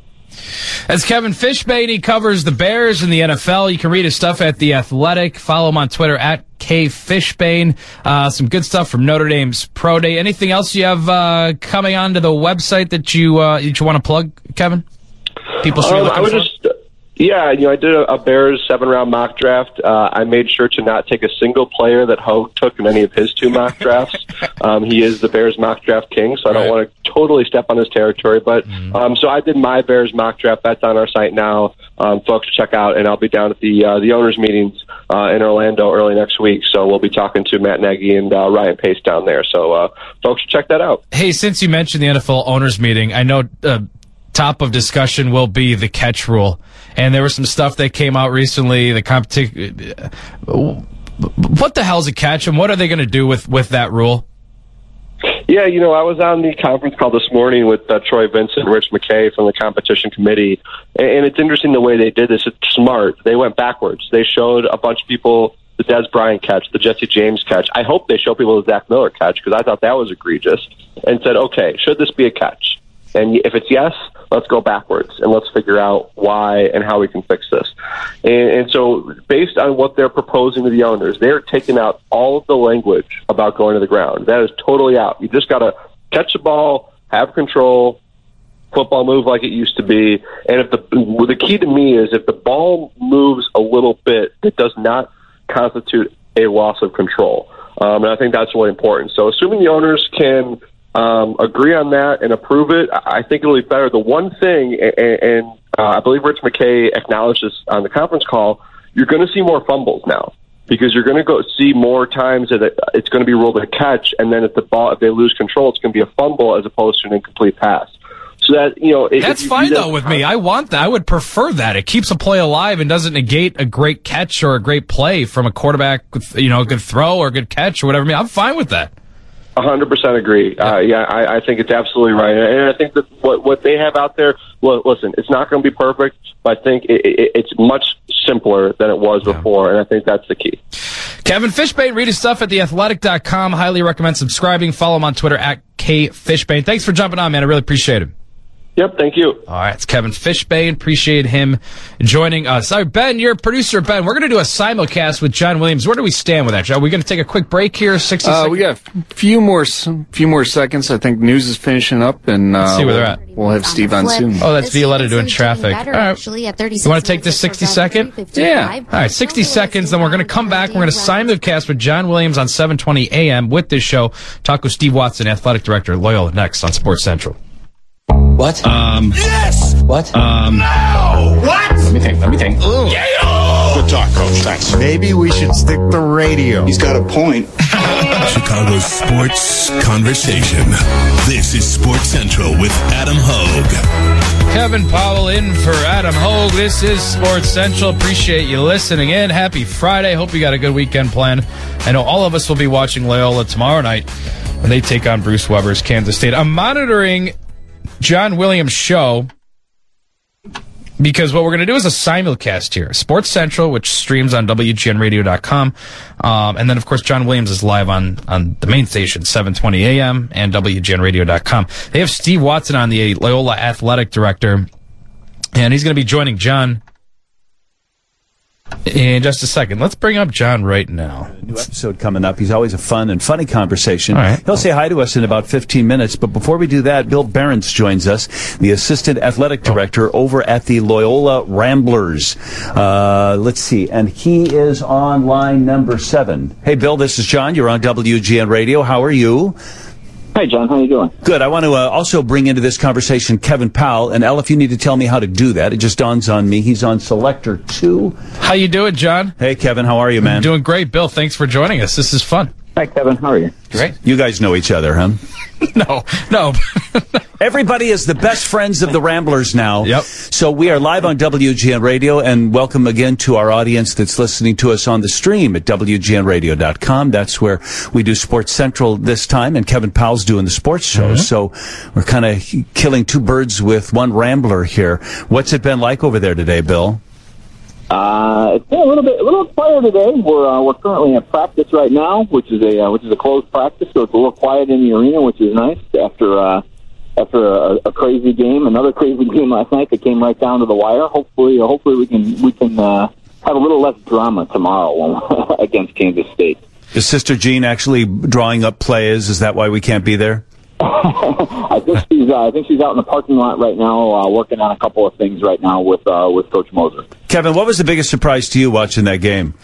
As Kevin Fishbain, he covers the Bears in the NFL. You can read his stuff at The Athletic. Follow him on Twitter at K Fishbain. Uh, some good stuff from Notre Dame's Pro Day. Anything else you have uh, coming onto the website that you uh, that you want to plug, Kevin? People should be Um, looking I would for? just, yeah, you know, I did a, a Bears seven round mock draft. Uh, I made sure to not take a single player that Hoge took in any of his two mock drafts. <laughs> um, he is the Bears mock draft king, so I don't Right. want to totally step on his territory. But um, so I did my Bears mock draft. That's on our site now, um, folks. Check out, and I'll be down at the uh, the owners meetings uh, in Orlando early next week. So we'll be talking to Matt Nagy and uh, Ryan Pace down there. So uh, folks, should check that out. Hey, since you mentioned the NFL owners meeting, I know uh, top of discussion will be the catch rule, and there was some stuff that came out recently. The competition. What the hell's a catch, and what are they going to do with with that rule? Yeah, you know, I was on the conference call this morning with uh, Troy Vincent Rich McKay from the competition committee, and, it's interesting the way they did this. It's smart. They went backwards. They showed a bunch of people the Dez Bryant catch, the Jesse James catch. I hope they show people the Zach Miller catch because I thought that was egregious, and said, okay, should this be a catch? And if it's yes, let's go backwards and let's figure out why and how we can fix this. And, and so, based on what they're proposing to the owners, they're taking out all of the language about going to the ground. That is totally out. You just got to catch the ball, have control, football move like it used to be. And if the the key to me is if the ball moves a little bit, it does not constitute a loss of control. Um, and I think that's really important. So, assuming the owners can um, agree on that and approve it, I think it'll be better. The one thing, and, and uh, I believe Rich McKay acknowledged this on the conference call, you're going to see more fumbles now because you're going to go see more times that it's going to be ruled a catch, and then if the ball, if they lose control, it's going to be a fumble as opposed to an incomplete pass. So that you know, That's you fine that- though with me. I want that. I would prefer that. It keeps a play alive and doesn't negate a great catch or a great play from a quarterback with you know a good throw or a good catch or whatever. I mean, I'm fine with that. A hundred percent agree. Uh, yeah, I, I think it's absolutely right, and I think that what what they have out there. Well, listen, it's not going to be perfect, but I think it, it, it's much simpler than it was before, and I think that's the key. Kevin Fishbain, read his stuff at theathletic.com. Highly recommend subscribing. Follow him on Twitter at K Fishbain. Thanks for jumping on, man. I really appreciate it. Yep, thank you. All right, it's Kevin Fishbain. Appreciate him joining us. All right, Ben, you're a producer. Ben, we're going to do a simulcast with John Williams. Where do we stand with that, Joe? Are we going to take a quick break here? 60 Uh, seconds? we got a few more, few more seconds. I think news is finishing up, and uh, see where they're we'll- at. We'll have Steve on soon. Oh, that's Violetta doing traffic. All right. You want to take this 60 second? Yeah. All right, 60 seconds. Then we're going to come back. We're going to simulcast with John Williams on 720 AM with this show. Talk with Steve Watson, athletic director at Loyola, next on Sports Central. What? Um. Yes. What? Um. No. What? Let me think. Let me think. Good talk, coach. Thanks. Maybe we should stick to the radio. He's got a point. <laughs> Chicago's sports conversation. This is Sports Central with Adam Hoge. Kevin Powell in for Adam Hoge. This is Sports Central. Appreciate you listening in. Happy Friday. Hope you got a good weekend planned. I know all of us will be watching Loyola tomorrow night when they take on Bruce Weber's Kansas State. I'm monitoring John Williams' show because what we're going to do is a simulcast here. Sports Central, which streams on WGNradio.com. Um, and then, of course, John Williams is live on, on the main station, 720 AM and WGNradio.com. They have Steve Watson on, the Loyola athletic director, and he's going to be joining John in just a second. Let's bring up John right now. New episode coming up. He's always a fun and funny conversation. Right. He'll say hi to us in about 15 minutes. But before we do that, Bill Behrns joins us, the assistant athletic director over at the Loyola Ramblers. Uh, let's see. And he is on line number seven. Hey, Bill, this is John. You're on WGN Radio. How are you? Hi, John. How you doing? Good. I want to uh, also bring into this conversation Kevin Powell. And Elle, if you need to tell me how to do that, it just dawns on me. He's on Selector 2. How you doing, John? Hey, Kevin. How are you, man? Doing great, Bill. Thanks for joining us. This is fun. Hi, Kevin. How are you? Great. You guys know each other, huh? <laughs> No, no. <laughs> Everybody is the best friends of the Ramblers now. Yep. So we are live on WGN Radio, and welcome again to our audience that's listening to us on the stream at WGNradio.com. That's where we do Sports Central this time, and Kevin Powell's doing the sports show. Mm-hmm. So we're kind of killing two birds with one Rambler here. What's it been like over there today, Bill? Uh, it's been a little bit, a little quiet today. We're uh, we're currently in practice right now, which is a uh, which is a closed practice, so it's a little quiet in the arena, which is nice after uh, after a, a crazy game, another <laughs> crazy game last night that came right down to the wire. Hopefully, uh, hopefully we can we can uh, have a little less drama tomorrow <laughs> against Kansas State. Is Sister Jean actually drawing up plays? Is that why we can't be there? I think she's uh, I think she's out in the parking lot right now, uh, working on a couple of things right now with uh, with Coach Moser. Kevin, what was the biggest surprise to you watching that game?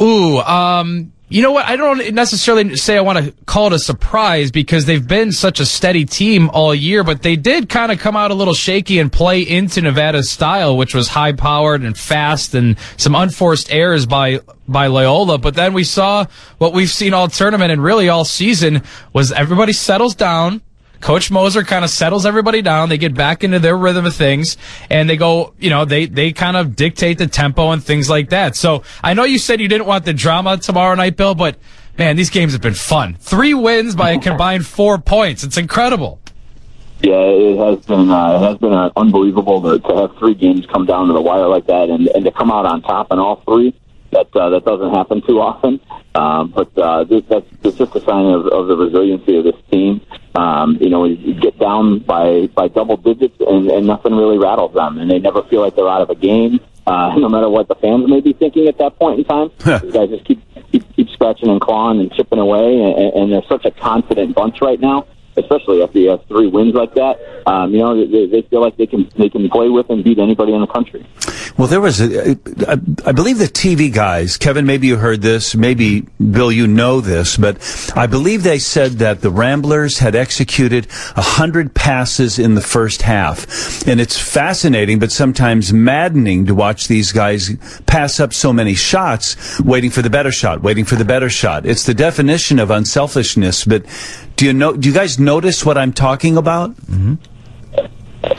Ooh, um, you know what? I don't necessarily say I want to call it a surprise because they've been such a steady team all year, but they did kind of come out a little shaky and play into Nevada's style, which was high powered and fast and some unforced errors by by Loyola. But then we saw what we've seen all tournament and really all season was everybody settles down. Coach Moser kind of settles everybody down. They get back into their rhythm of things and they go, you know, they, they kind of dictate the tempo and things like that. So I know you said you didn't want the drama tomorrow night, Bill, but man, these games have been fun. Three wins by a <laughs> combined four points. It's incredible. Yeah, it has been uh, it has been uh, unbelievable to, to have three games come down to the wire like that, and and to come out on top in all three. That uh, that doesn't happen too often. Um, but uh, this, that's, that's just a sign of, of the resiliency of this team. Um, you know, you get down by by double digits, and, and nothing really rattles them, and they never feel like they're out of a game. Uh, <laughs> no matter what the fans may be thinking at that point in time, these guys just keep, keep keep scratching and clawing and chipping away, and, and they're such a confident bunch right now especially after you have three wins like that. Um, you know, they, they feel like they can they can play with and beat anybody in the country. Well, there was a, I, believe the TV guys, Kevin, maybe you heard this, maybe Bill, you know this, but I believe they said that the Ramblers had executed a hundred passes in the first half. And it's fascinating, but sometimes maddening to watch these guys pass up so many shots, waiting for the better shot, waiting for the better shot. It's the definition of unselfishness, but do you know, do you guys notice what I'm talking about? Mm-hmm.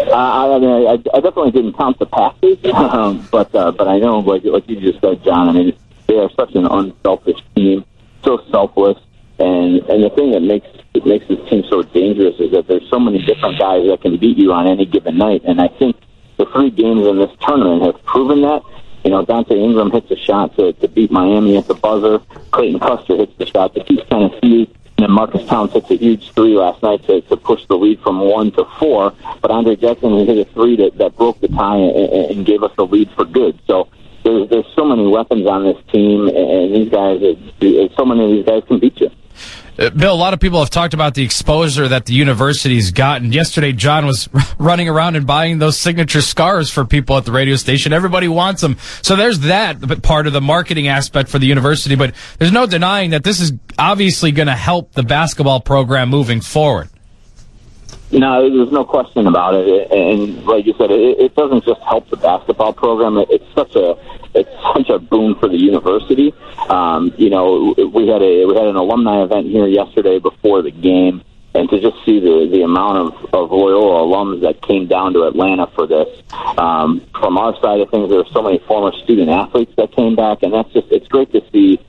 Uh, I mean, I, I definitely didn't count the passes, <laughs> um, but uh, but I know, like like you just said, John. I mean, they are such an unselfish team, so selfless, and and the thing that makes it makes this team so dangerous is that there's so many different guys that can beat you on any given night, and I think the three games in this tournament have proven that. You know, Donte Ingram hits a shot to, to beat Miami at the buzzer. Clayton Custer hits the shot to beat Tennessee. And Marques Townes hits a huge three last night to, to push the lead from one to four. But Aundre Jackson hit a three that, that broke the tie and, and gave us the lead for good. So there's, there's so many weapons on this team, and these guys, so many of these guys can beat you. Uh, Bill, a lot of people have talked about the exposure that the university's gotten. Yesterday, John was <laughs> running around and buying those signature scarves for people at the radio station. Everybody wants them. So there's that part of the marketing aspect for the university, but there's no denying that this is obviously going to help the basketball program moving forward. No, there's no question about it. And like you said, it, doesn't just help the basketball program. It's such a it's such a boon for the university. Um, you know, we had a we had an alumni event here yesterday before the game, and to just see the the amount of, of Loyola alums that came down to Atlanta for this. Um, from our side of things, there were so many former student athletes that came back, and that's just it's great to see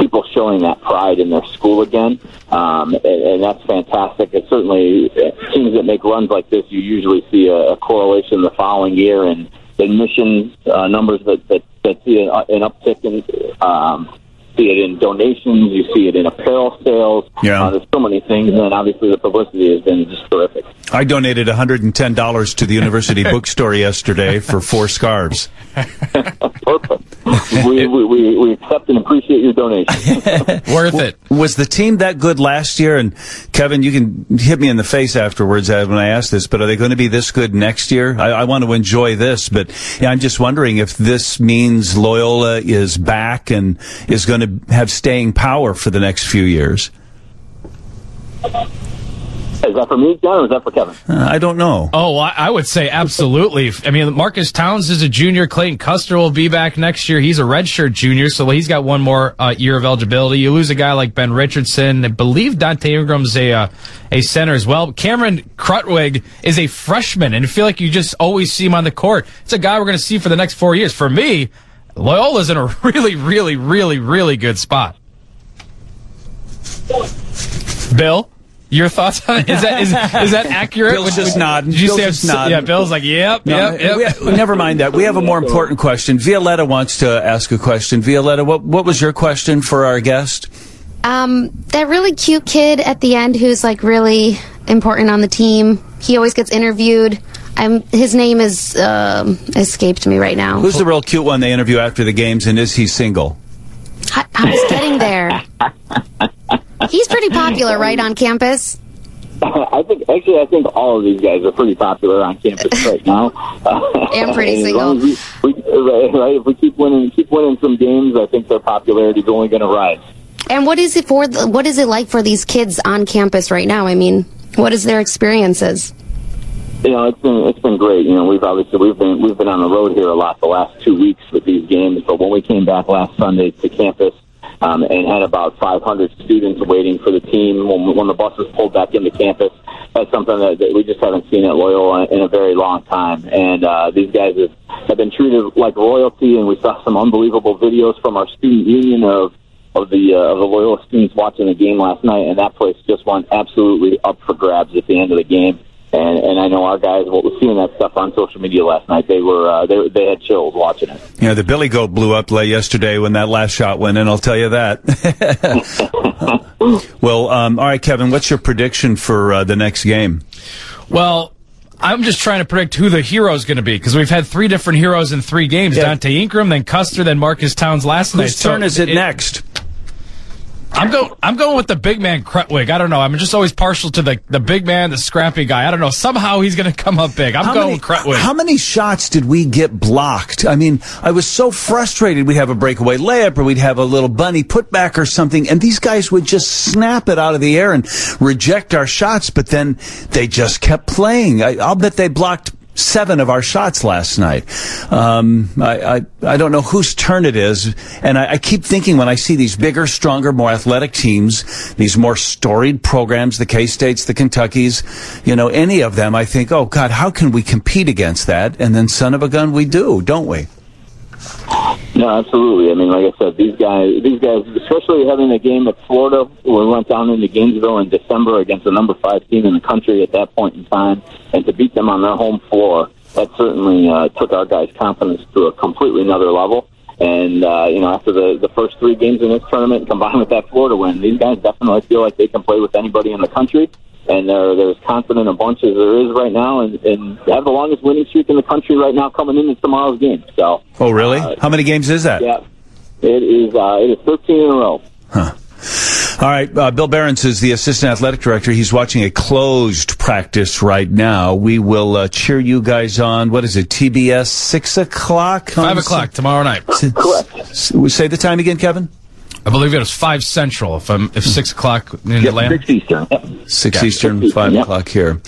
people showing that pride in their school again, um, and, and that's fantastic. It certainly teams that make runs like this, you usually see a, a correlation the following year and admission uh, numbers that, that, that see an, an uptick in um, see it in donations, you see it in apparel sales. Yeah. Uh, there's so many things, and then obviously the publicity has been just terrific. I donated $110 to the university <laughs> bookstore yesterday for four scarves. Perfect. we, we, we, we accept and appreciate your donation. <laughs> Worth it. Was the team that good last year? And Kevin, you can hit me in the face afterwards when I ask this, but are they going to be this good next year? I, I want to enjoy this, but yeah, I'm just wondering if this means Loyola is back and is going to have staying power for the next few years. Is that for me, John, or is that for Kevin? Uh, I don't know. Oh, I, I would say absolutely. I mean, Marques Townes is a junior. Clayton Custer will be back next year. He's a redshirt junior, so he's got one more uh, year of eligibility. You lose a guy like Ben Richardson. I believe Donte Ingram's a uh, a center as well. Cameron Krutwig is a freshman, and I feel like you just always see him on the court. It's a guy we're going to see for the next four years. For me, Loyola's in a <laughs> really, really, really, really good spot. Bill? Your thoughts on it? Is that is, is that accurate? Bill's just nodding. Did you Bill's say just nodding. Yeah, Bill's like, yep, No, yep, yep. we- never mind that. We have a more <laughs> important question. Violetta wants to ask a question. Violetta, what, what was your question for our guest? Um, that really cute kid at the end who's like really important on the team. He always gets interviewed. I'm, his name is um, escaped me right now. Who's the real cute one they interview after the games, and is he single? I, I was getting there. <laughs> He's pretty popular, right, on campus? <laughs> I think actually, I think all of these guys are pretty popular on campus <laughs> right now. And pretty <laughs> as we, we, right, if we keep winning, keep winning some games, I think their popularity is only going to rise. And what is it for? The, what is it like for these kids on campus right now? I mean, what is their experiences? You know, it's been it's been great. You know, we've obviously we've been we've been on the road here a lot the last two weeks with these games. But when we came back last Sunday to campus um, and had about 500 students waiting for the team when, when the buses pulled back into campus, that's something that, that we just haven't seen at Loyola in a very long time. And uh, these guys have, have been treated like royalty. And we saw some unbelievable videos from our student union of of the uh, of the Loyola students watching the game last night, and that place just went absolutely up for grabs at the end of the game. And and I know our guys, well, seeing that stuff on social media last night, they were uh, they they had chills watching it. Yeah, the Billy Goat blew up late yesterday when that last shot went in. I'll tell you that. <laughs> <laughs> well, um, all right, Kevin, what's your prediction for uh, the next game? Well, I'm just trying to predict who the hero is going to be because we've had three different heroes in three games: Yeah. Donte Ingram, then Custer, then Marques Townes last night. Whose So turn is it, next? I'm going. I'm going with the big man Krutwig. I don't know. I'm just always partial to the the big man, the scrappy guy. I don't know. Somehow he's going to come up big. I'm How going many, with Krutwig. How many shots did we get blocked? I mean, I was so frustrated. We'd have a breakaway layup or we'd have a little bunny putback or something, and these guys would just snap it out of the air and reject our shots, but then they just kept playing. I, I'll bet they blocked seven of our shots last night. Um, I, I, I don't know whose turn it is, and I, I keep thinking when I see these bigger, stronger, more athletic teams, these more storied programs, the K-States, the Kentuckys, you know, any of them, I think, oh God, how can we compete against that? And then son of a gun, we do, don't we? No, absolutely. I mean, like I said, these guys, these guys, especially having a game at Florida, we went down into Gainesville in December against the number five team in the country at that point in time, and to beat them on their home floor, that certainly uh, took our guys' confidence to a completely another level. And uh, you know, after the the first three games in this tournament, combined with that Florida win, these guys definitely feel like they can play with anybody in the country. And they're, they're as confident a bunch as there is right now, and, and they have the longest winning streak in the country right now coming into tomorrow's game. So, Oh, really? Uh, how many games is that? yeah, it is. Uh, it is 13 in a row. Huh. All right, uh, Bill Behrns is the assistant athletic director. He's watching a closed practice right now. We will uh, cheer you guys on. What is it? TBS six o'clock. Five o'clock tomorrow night. Correct. Say the time again, Kevin. I believe it was five central. If I'm if six o'clock in Atlanta. Six Eastern. Yep. Six Yeah. Eastern, five o'clock here.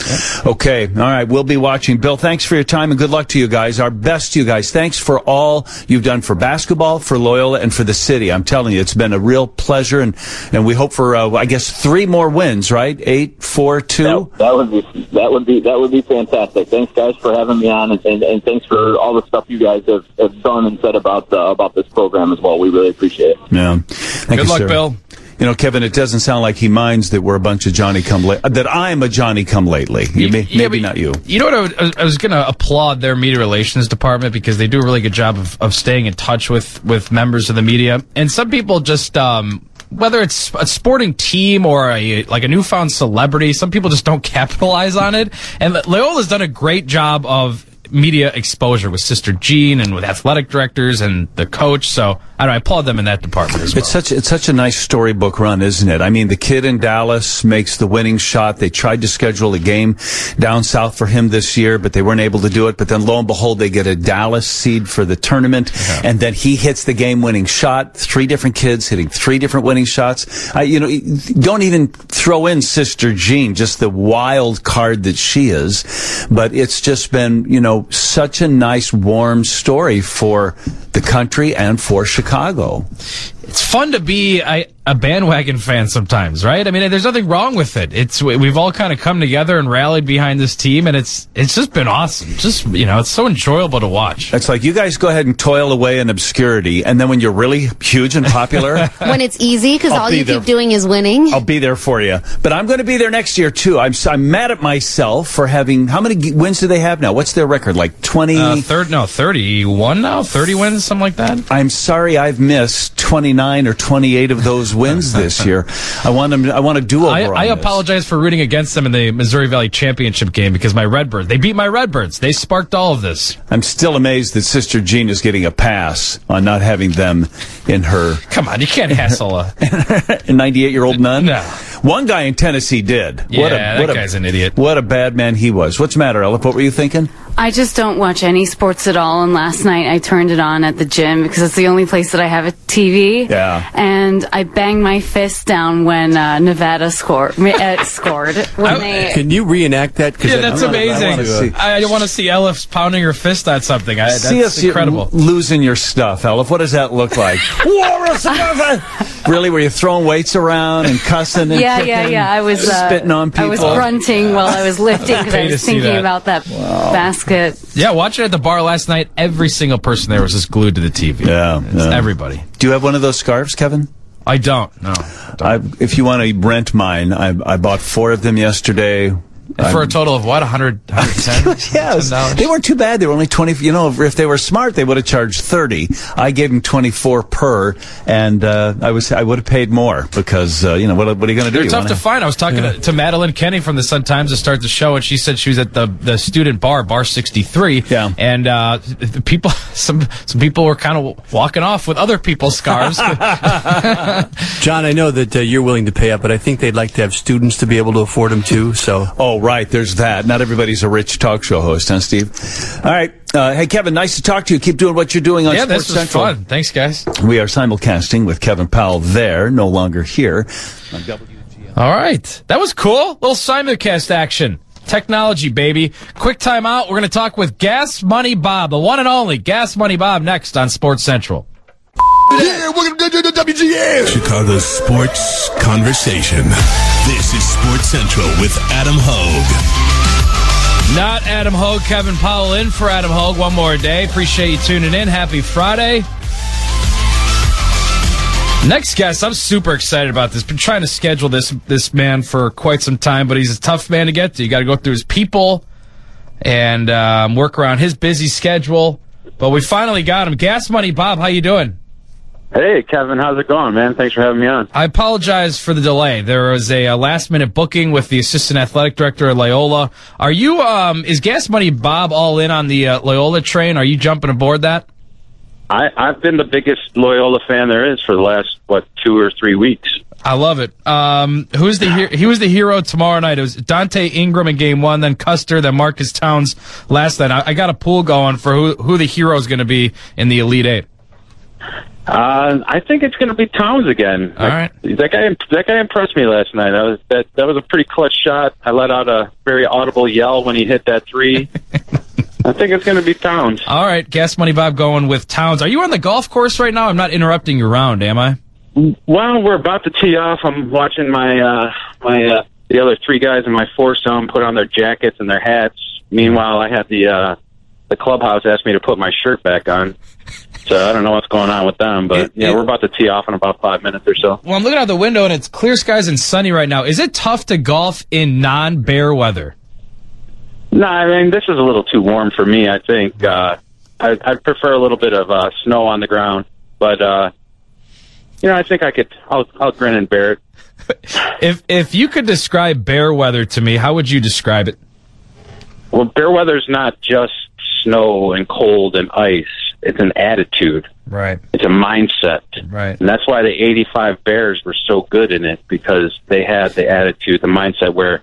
Okay, all right. We'll be watching. Bill, thanks for your time and good luck to you guys. Our best to you guys. Thanks for all you've done for basketball, for Loyola, and for the city. I'm telling you, it's been a real pleasure, and and we hope for uh, I guess three more wins. Right? Eight, four, two. That would be that would be that would be fantastic. Thanks, guys, for having me on, and, and, and thanks for all the stuff you guys have, have done and said about uh, about this program as well. We really appreciate it. Yeah. Thank Good you, luck, sir. Bill. You know, Kevin, it doesn't sound like he minds that we're a bunch of Johnny come late. That I'm a Johnny come lately. You may, Yeah, maybe not you. You know what? I was, was going to applaud their media relations department because they do a really good job of, of staying in touch with, with members of the media. And some people just, um, whether it's a sporting team or a, like a newfound celebrity, some people just don't <laughs> capitalize on it. And Loyola's done a great job of media exposure with Sister Jean and with athletic directors and the coach. So I know, I applaud them in that department as well. It's such it's such a nice storybook run, isn't it? I mean, the kid in Dallas makes the winning shot. They tried to schedule a game down south for him this year, but they weren't able to do it. But then lo and behold, they get a Dallas seed for the tournament, and then he hits the game-winning shot. Three different kids hitting three different winning shots. I, you know, don't even throw in Sister Jean, just the wild card that she is. But it's just been, you know, such a nice, warm story for the country and for Chicago. It's fun to be a, a bandwagon fan sometimes, right? I mean, there's nothing wrong with it. It's we- we've all kind of come together and rallied behind this team, and it's it's just been awesome. Just you know, it's so enjoyable to watch. It's like you guys go ahead and toil away in obscurity, and then when you're really huge and popular, <laughs> when it's easy because all be you there. keep doing is winning. I'll be there for you. But I'm going to be there next year too. I'm s- I'm mad at myself for having how many wins do they have now? What's their record? Like 20? Uh, third, no, thirty-one now, thirty wins, something like that. I'm sorry I've missed 29 or 28 of those wins this year. I want them. I want to do over. I, I apologize for rooting against them in the Missouri Valley Championship game because my Redbirds they beat my Redbirds. They sparked all of this. I'm still amazed that Sister Jean is getting a pass on not having them in her Come on, you can't hassle a <laughs> 98 year old nun. No. One guy in Tennessee did. Yeah, what a, that what a- guy's an idiot. What a bad man he was. What's the matter, Ella? What were you thinking? I just don't watch any sports at all. And last night I turned it on at the gym because it's the only place that I have a TV. Yeah. And I banged my fist down when uh, Nevada scored. Uh, <laughs> scored when they. Can you reenact that? Yeah, I- that's I wanna- amazing. wanna see- I, want to see Elif pounding her fist at something. I, that's See us incredible. l- losing your stuff, Elif. What does that look like? <laughs> really? Were you throwing weights around and cussing and Yeah, kicking yeah, yeah. I was uh, spitting on people? I was grunting while I was lifting <laughs> because I Pay was thinking that. about that basket. Yeah, watching it at the bar last night, every single person there was just glued to the TV. Yeah, yeah. everybody. Do you have one of those scarves, Kevin? I don't. No. I, if you want to rent mine, I, I bought four of them yesterday. For a total of what? 100, 110? <laughs> yes, they weren't too bad. They were only twenty. You know, if they were smart, they would have charged thirty. I gave them twenty four per, and uh, I was I would have paid more because uh, you know what, what are you going to do? They're tough wanna- to find. I was talking to, to Madeline Kenney from the Sun Times to start the show, and she said she was at the, the student bar, Bar 63. Yeah. And uh, the people, <laughs> some some people were kind of walking off with other people's scarves. <laughs> John, I know that uh, you're willing to pay up, but I think they'd like to have students to be able to afford them too. So, oh right, there's that. Not everybody's a rich talk show host, huh, Steve? All right. Uh, hey, Kevin, nice to talk to you. Keep doing what you're doing on yeah, Sports this was Central. fun. Thanks, guys. We are simulcasting with Kevin Powell there, no longer here. All right. That was cool. Little simulcast action. Technology, baby. Quick time out. We're going to talk with Gas Money Bob, the one and only Gas Money Bob, next on Sports Central. Yeah, welcome to WGN. Chicago's sports conversation. This is Sports Central with Adam Hoge. Not Adam Hoge, Kevin Powell in for Adam Hoge one more day. Appreciate you tuning in. Happy Friday. Next guest, I'm super excited about this. Been trying to schedule this this man for quite some time, but he's a tough man to get to. You got to go through his people and um, work around his busy schedule. But we finally got him. Gas Money Bob, how you doing? Hey, Kevin, how's it going, man? Thanks for having me on. I apologize for the delay. There was a, uh last minute booking with the assistant athletic director at Loyola. Are you, um, is Gas Money Bob all in on the uh, Loyola train? Are you jumping aboard that? I, I've been the biggest Loyola fan there is for the last, what, two or three weeks. I love it. Um, who's the he- he was the hero tomorrow night? It was Donte Ingram in game one, then Custer, then Marques Townes last night. I, I got a pool going for who who the hero is going to be in the Elite Eight. Uh, I think it's going to be Townes again. All right. That guy, that guy impressed me last night. That was that. That was a pretty clutch shot. I let out a very audible yell when he hit that three. <laughs> I think it's going to be Townes. All right, Gas Money Bob going with Townes. Are you on the golf course right now? I'm not interrupting your round, am I? Well, we're about to tee off. I'm watching my uh, my uh, the other three guys in my foursome put on their jackets and their hats. Meanwhile, I had the uh, the clubhouse ask me to put my shirt back on. So I don't know what's going on with them, but It- yeah, it- we're about to tee off in about five minutes or so. Well, I'm looking out the window and it's clear skies and sunny right now. Is it tough to golf in non-bear weather? No, I mean this is a little too warm for me. I think uh, I, I'd prefer a little bit of uh, snow on the ground, but uh, you know, I think I could. I'll, I'll grin and bear it. <laughs> If if you could describe bear weather to me, how would you describe it? Well, bear weather is not just snow and cold and ice. It's an attitude. Right. It's a mindset. Right. And that's why the 85 Bears were so good in it because they had the attitude, the mindset where,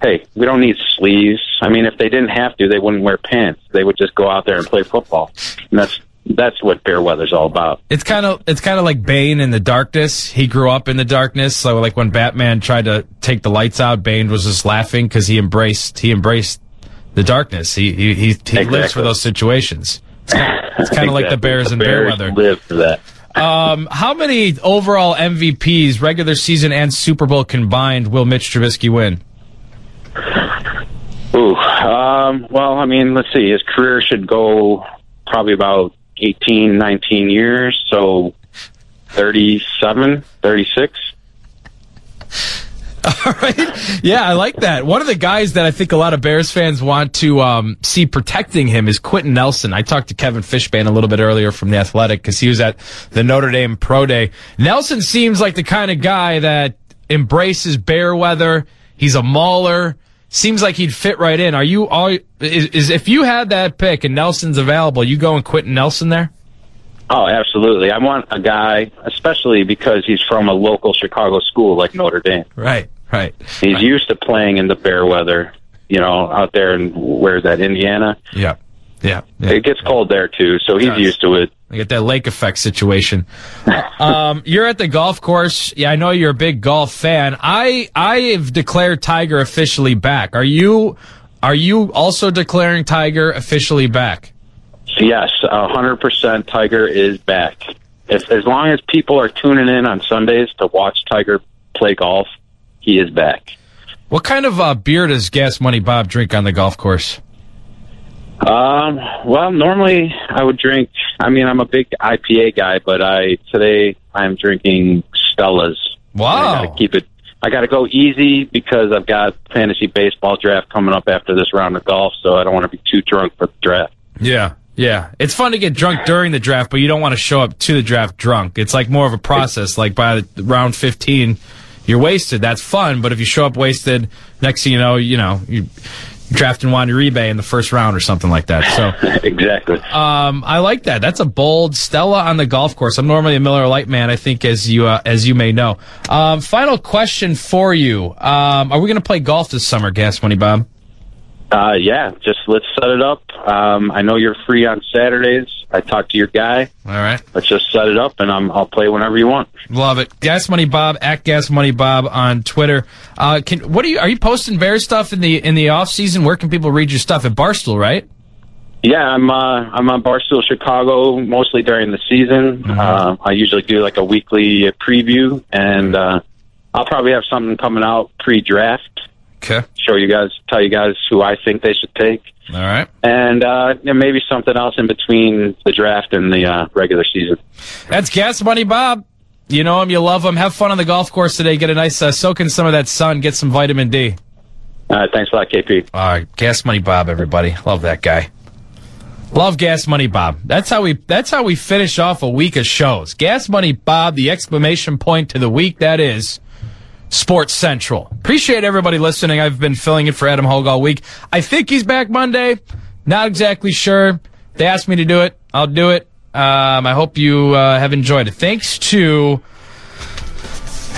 hey, we don't need sleeves. I mean, if they didn't have to, they wouldn't wear pants. They would just go out there and play football. And that's that's what bear weather's all about. It's kind of it's kind of like Bane in the darkness. He grew up in the darkness. So like when Batman tried to take the lights out, Bane was just laughing because he embraced he embraced the darkness. He he he, he lives for those situations. It's kind of like the Bears The and bear Bears weather. Live for that. Um, how many overall MVPs, regular season and Super Bowl combined, will Mitch Trubisky win? Ooh, um, well, I mean, let's see. His career should go probably about 18, 19 years, so 37, 36. <laughs> Yeah, I like that. One of the guys that I think a lot of Bears fans want to um, see protecting him is Quenton Nelson. I talked to Kevin Fishbain a little bit earlier from the Athletic because he was at the Notre Dame Pro Day. Nelson seems like the kind of guy that embraces bear weather. He's a mauler. Seems like he'd fit right in. Are you all? Is, is if you had that pick and Nelson's available, you go going Quenton Nelson there? Oh, absolutely. I want a guy, especially because he's from a local Chicago school like Notre Dame. Right, right. He's used to playing in the bear weather, you know, out there in, where's that, Indiana? Yeah. Yeah. It gets cold there too, so he's used to it. I get that lake effect situation. <laughs> um, you're at the golf course. Yeah, I know you're a big golf fan. I I have declared Tiger officially back. Are you are you also declaring Tiger officially back? Yes, a hundred percent. Tiger is back. If as long as people are tuning in on Sundays to watch Tiger play golf, he is back. What kind of uh, beer does Gas Money Bob drink on the golf course? Um, well, normally I would drink. I mean, I'm a big IPA guy, but I today I'm drinking Stellas. Wow. I gotta keep it. I got to go easy because I've got fantasy baseball draft coming up after this round of golf, so I don't want to be too drunk for the draft. Yeah. Yeah. It's fun to get drunk during the draft, but you don't want to show up to the draft drunk. It's like more of a process. Like by round 15, you're wasted. That's fun. But if you show up wasted, next thing you know, you know, you drafting Juan Uribe in the first round or something like that. So <laughs> exactly. Um, I like that. That's a bold Stella on the golf course. I'm normally a Miller Lite man. I think, as you uh, as you may know. Um, final question for you: um, Are we going to play golf this summer, Gas Money Bob? Uh, yeah, just let's set it up. Um, I know you're free on Saturdays. I talked to your guy. All right. Let's just set it up, and I'm, I'll play whenever you want. Love it. Gas Money Bob at Gas Money Bob on Twitter. Uh, can what are you are you posting bear stuff in the in the off season? Where can people read your stuff at Barstool? Right. Yeah, I'm uh, I'm on Barstool Chicago mostly during the season. Uh, I usually do like a weekly preview, and uh, I'll probably have something coming out pre-draft. Okay. Show you guys, tell you guys who I think they should take, All right. and uh, maybe something else in between the draft and the uh, regular season. That's Gas Money Bob. You know him, you love him. Have fun on the golf course today. Get a nice uh, soak in some of that sun. Get some vitamin D. All right, thanks a lot, KP. All right, Gas Money Bob, everybody. Love that guy. Love Gas Money Bob. That's how we that's how we finish off a week of shows. Gas Money Bob, the exclamation point to the week that is Sports Central. Appreciate everybody listening. I've been filling in for Adam Hoge all week. I think he's back Monday. Not exactly sure. They asked me to do it. I'll do it. Um, I hope you uh, have enjoyed it. Thanks to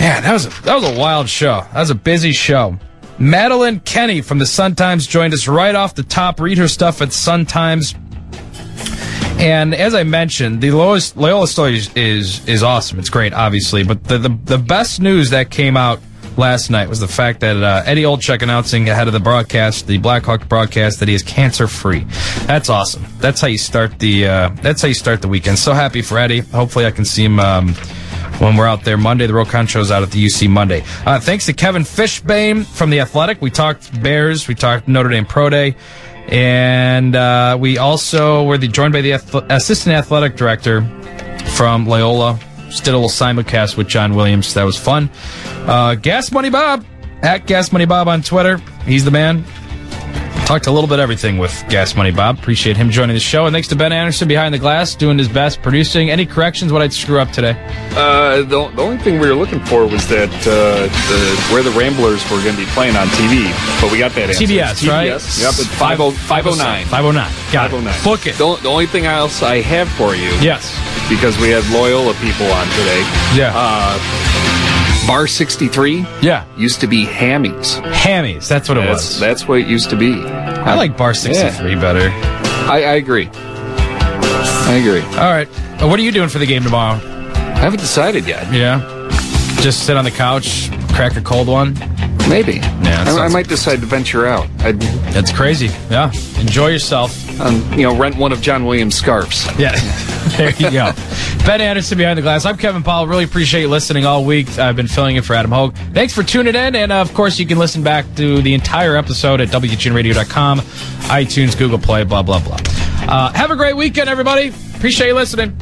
Man, that was a, that was a wild show. That was a busy show. Madeline Kenney from the Sun Times joined us right off the top. Read her stuff at Sun Times. And as I mentioned, the Lois, Loyola story is, is is awesome. It's great, obviously. But the, the the best news that came out last night was the fact that uh, Eddie Olczyk announcing ahead of the broadcast, the Blackhawk broadcast, that he is cancer free. That's awesome. That's how you start the uh, that's how you start the weekend. So happy for Eddie. Hopefully, I can see him. Um, when we're out there Monday. The Roe Conn show's out at the UC Monday. Uh, thanks to Kevin Fishbain from The Athletic. We talked Bears, we talked Notre Dame Pro Day, and uh, we also were the, joined by the Assistant Athletic Director from Loyola. Just did a little simulcast with John Williams. That was fun. Uh, Gas Money Bob, at Gas Money Bob on Twitter. He's the man. Talked a little bit everything with Gas Money Bob. Appreciate him joining the show. And thanks to Ben Anderson behind the glass, doing his best, producing. Any corrections? What I'd screw up today? Uh, the, the only thing we were looking for was that uh, the, where the Ramblers were going to be playing on TV, but we got that answer. TBS, right? Yep, it's 50, 509. 509. Got it. Book it. The, the only thing else I have for you. Yes. Because we had Loyola people on today. Yeah. Uh, Bar 63 yeah. used to be Hammies. Hammies, that's what it That's, was. that's what it used to be. I like Bar 63 better. I, I agree. I agree. All right. Uh, what are you doing for the game tomorrow? I haven't decided yet. Yeah. Just sit on the couch, crack a cold one. Maybe. Yeah, I, I might decide to venture out. I'd, That's crazy. Yeah. Enjoy yourself. um, you know, rent one of John Williams' scarves. Yeah. <laughs> there you go. ben Anderson behind the glass. I'm Kevin Powell. Really appreciate you listening all week. I've been filling in for Adam Hoge. Thanks for tuning in. And uh, of course, you can listen back to the entire episode at WGNradio.com, iTunes, Google Play, blah, blah, blah. Uh, have a great weekend, everybody. Appreciate you listening.